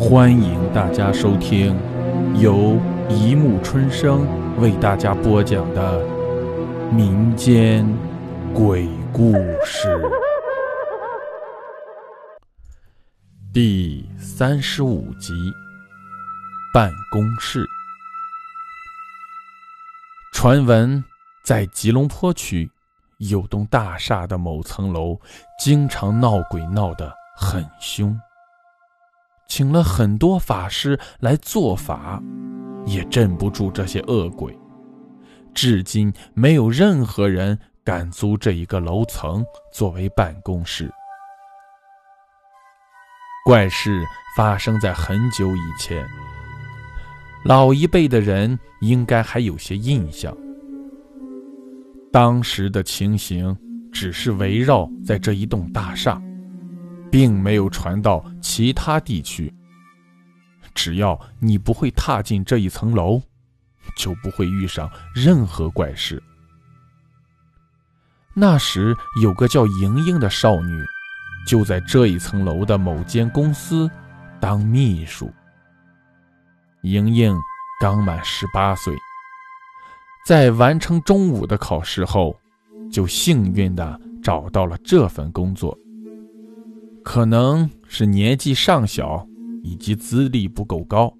欢迎大家收听由一木春生为大家播讲的民间鬼故事第三十五集：办公室。传闻在吉隆坡区有栋大厦的某层楼，经常闹鬼闹得很凶。请了很多法师来做法，也镇不住这些恶鬼。至今没有任何人敢租这一个楼层作为办公室。怪事发生在很久以前，老一辈的人应该还有些印象。当时的情形只是围绕在这一栋大厦。并没有传到其他地区。只要你不会踏进这一层楼，就不会遇上任何怪事。那时有个叫莹莹的少女，就在这一层楼的某间公司当秘书。莹莹刚满十八岁，在完成中午的考试后，就幸运地找到了这份工作。可能是年纪尚小，以及资历不够高，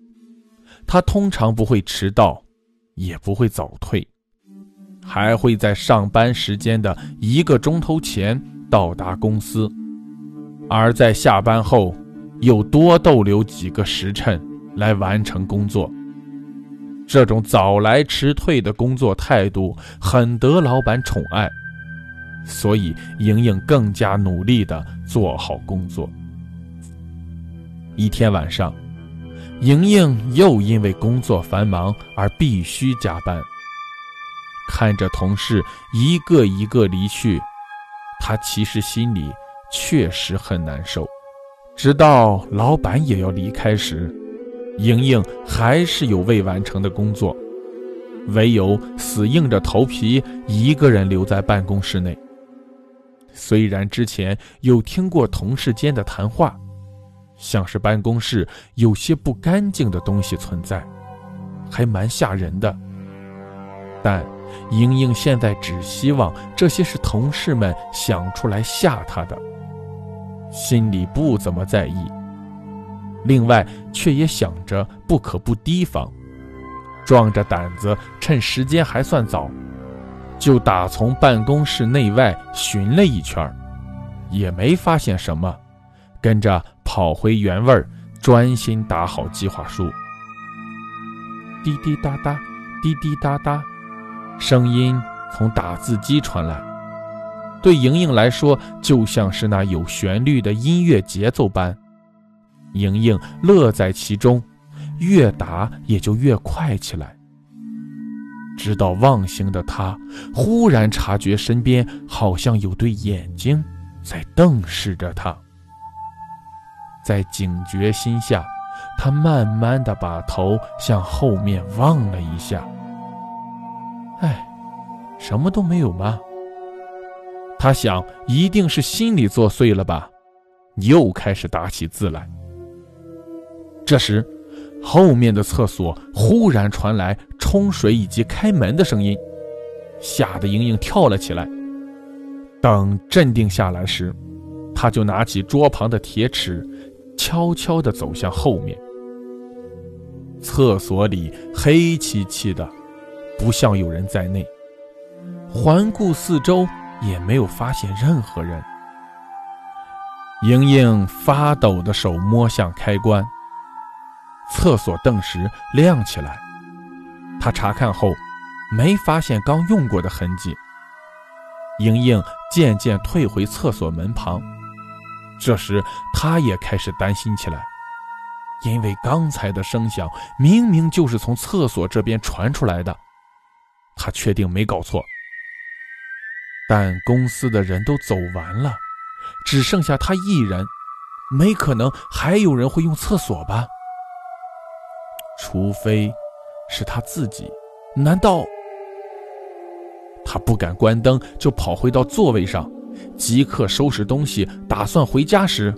他通常不会迟到，也不会早退，还会在上班时间的一个钟头前到达公司，而在下班后又多逗留几个时辰来完成工作。这种早来迟退的工作态度很得老板宠爱。所以，莹莹更加努力地做好工作。一天晚上，莹莹又因为工作繁忙而必须加班。看着同事一个一个离去，她其实心里确实很难受。直到老板也要离开时，莹莹还是有未完成的工作，唯有死硬着头皮一个人留在办公室内。虽然之前有听过同事间的谈话，像是办公室有些不干净的东西存在，还蛮吓人的。但莹莹现在只希望这些是同事们想出来吓她的，心里不怎么在意。另外，却也想着不可不提防，壮着胆子趁时间还算早。就打从办公室内外寻了一圈，也没发现什么，跟着跑回原位，专心打好计划书。滴滴答答，滴滴答答，声音从打字机传来，对莹莹来说就像是那有旋律的音乐节奏般，莹莹乐在其中，越打也就越快起来。直到忘形的他忽然察觉身边好像有对眼睛在瞪视着他，在警觉心下，他慢慢的把头向后面望了一下。哎，什么都没有吗？他想，一定是心里作祟了吧，又开始打起字来。这时。后面的厕所忽然传来冲水以及开门的声音，吓得莹莹跳了起来。等镇定下来时，她就拿起桌旁的铁尺，悄悄地走向后面。厕所里黑漆漆的，不像有人在内。环顾四周，也没有发现任何人。莹莹发抖的手摸向开关。厕所顿时亮起来，他查看后，没发现刚用过的痕迹。莹莹渐渐退回厕所门旁，这时她也开始担心起来，因为刚才的声响明明就是从厕所这边传出来的，她确定没搞错。但公司的人都走完了，只剩下她一人，没可能还有人会用厕所吧？除非是他自己，难道他不敢关灯就跑回到座位上，即刻收拾东西打算回家时，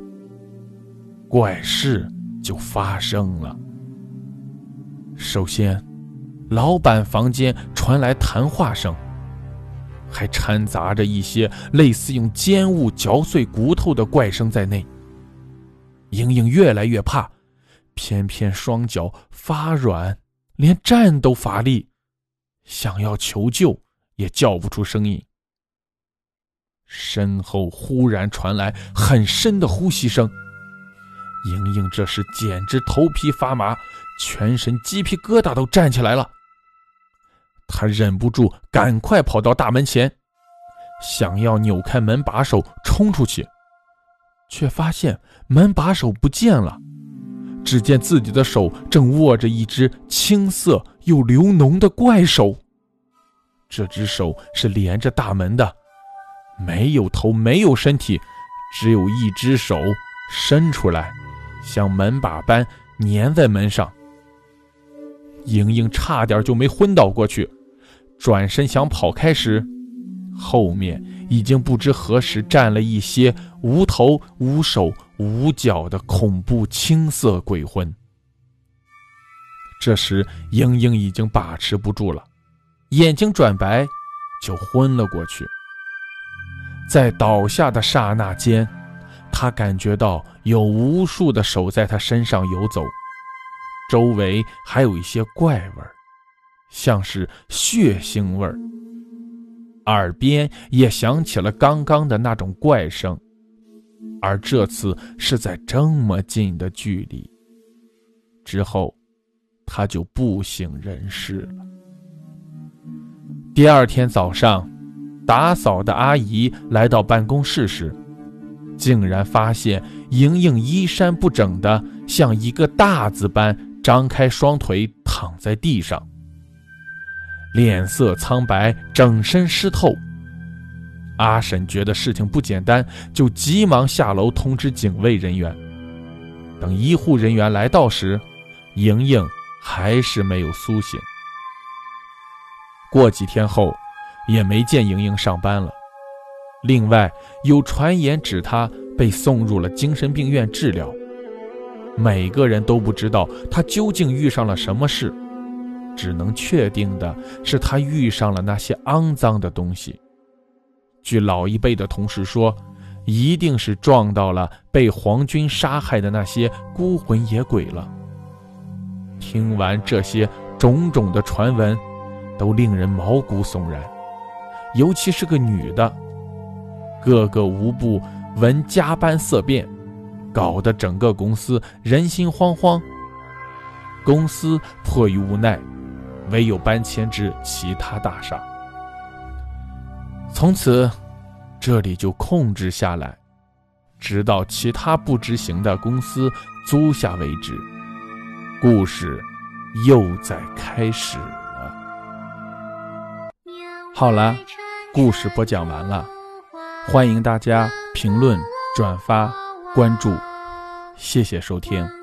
怪事就发生了。首先，老板房间传来谈话声，还掺杂着一些类似用尖物嚼碎骨头的怪声在内。莹莹越来越怕，偏偏双脚发软，连站都乏力，想要求救也叫不出声音。身后忽然传来很深的呼吸声，莹莹这时简直头皮发麻，全身鸡皮疙瘩都站起来了。她忍不住赶快跑到大门前，想要扭开门把手冲出去，却发现门把手不见了。只见自己的手正握着一只青色又流脓的怪手，这只手是连着大门的。没有头，没有身体，只有一只手伸出来，像门把般粘在门上。莹莹差点就没昏倒过去，转身想跑开时，后面已经不知何时站了一些无头无手无脚的恐怖青色鬼魂。这时，英英已经把持不住了，眼睛转白，就昏了过去。在倒下的刹那间，他感觉到有无数的手在他身上游走，周围还有一些怪味儿，像是血腥味儿。耳边也响起了刚刚的那种怪声，而这次是在这么近的距离。之后，他就不省人事了。第二天早上。打扫的阿姨来到办公室时，竟然发现莹莹衣衫不整的，像一个大字般张开双腿躺在地上，脸色苍白，整身湿透。阿婶觉得事情不简单，就急忙下楼通知警卫人员。等医护人员来到时，莹莹还是没有苏醒。过几天后。也没见莹莹上班了。另外，有传言指她被送入了精神病院治疗。每个人都不知道她究竟遇上了什么事，只能确定的是他遇上了那些肮脏的东西。据老一辈的同事说，一定是撞到了被皇军杀害的那些孤魂野鬼了。听完这些种种的传闻，都令人毛骨悚然。尤其是个女的，个个无不闻加班色变，搞得整个公司人心惶惶。公司迫于无奈，唯有搬迁至其他大厦。从此，这里就控制下来，直到其他不执行的公司租下为止。故事又在开始了。好了。故事播讲完了，欢迎大家评论、转发、关注，谢谢收听。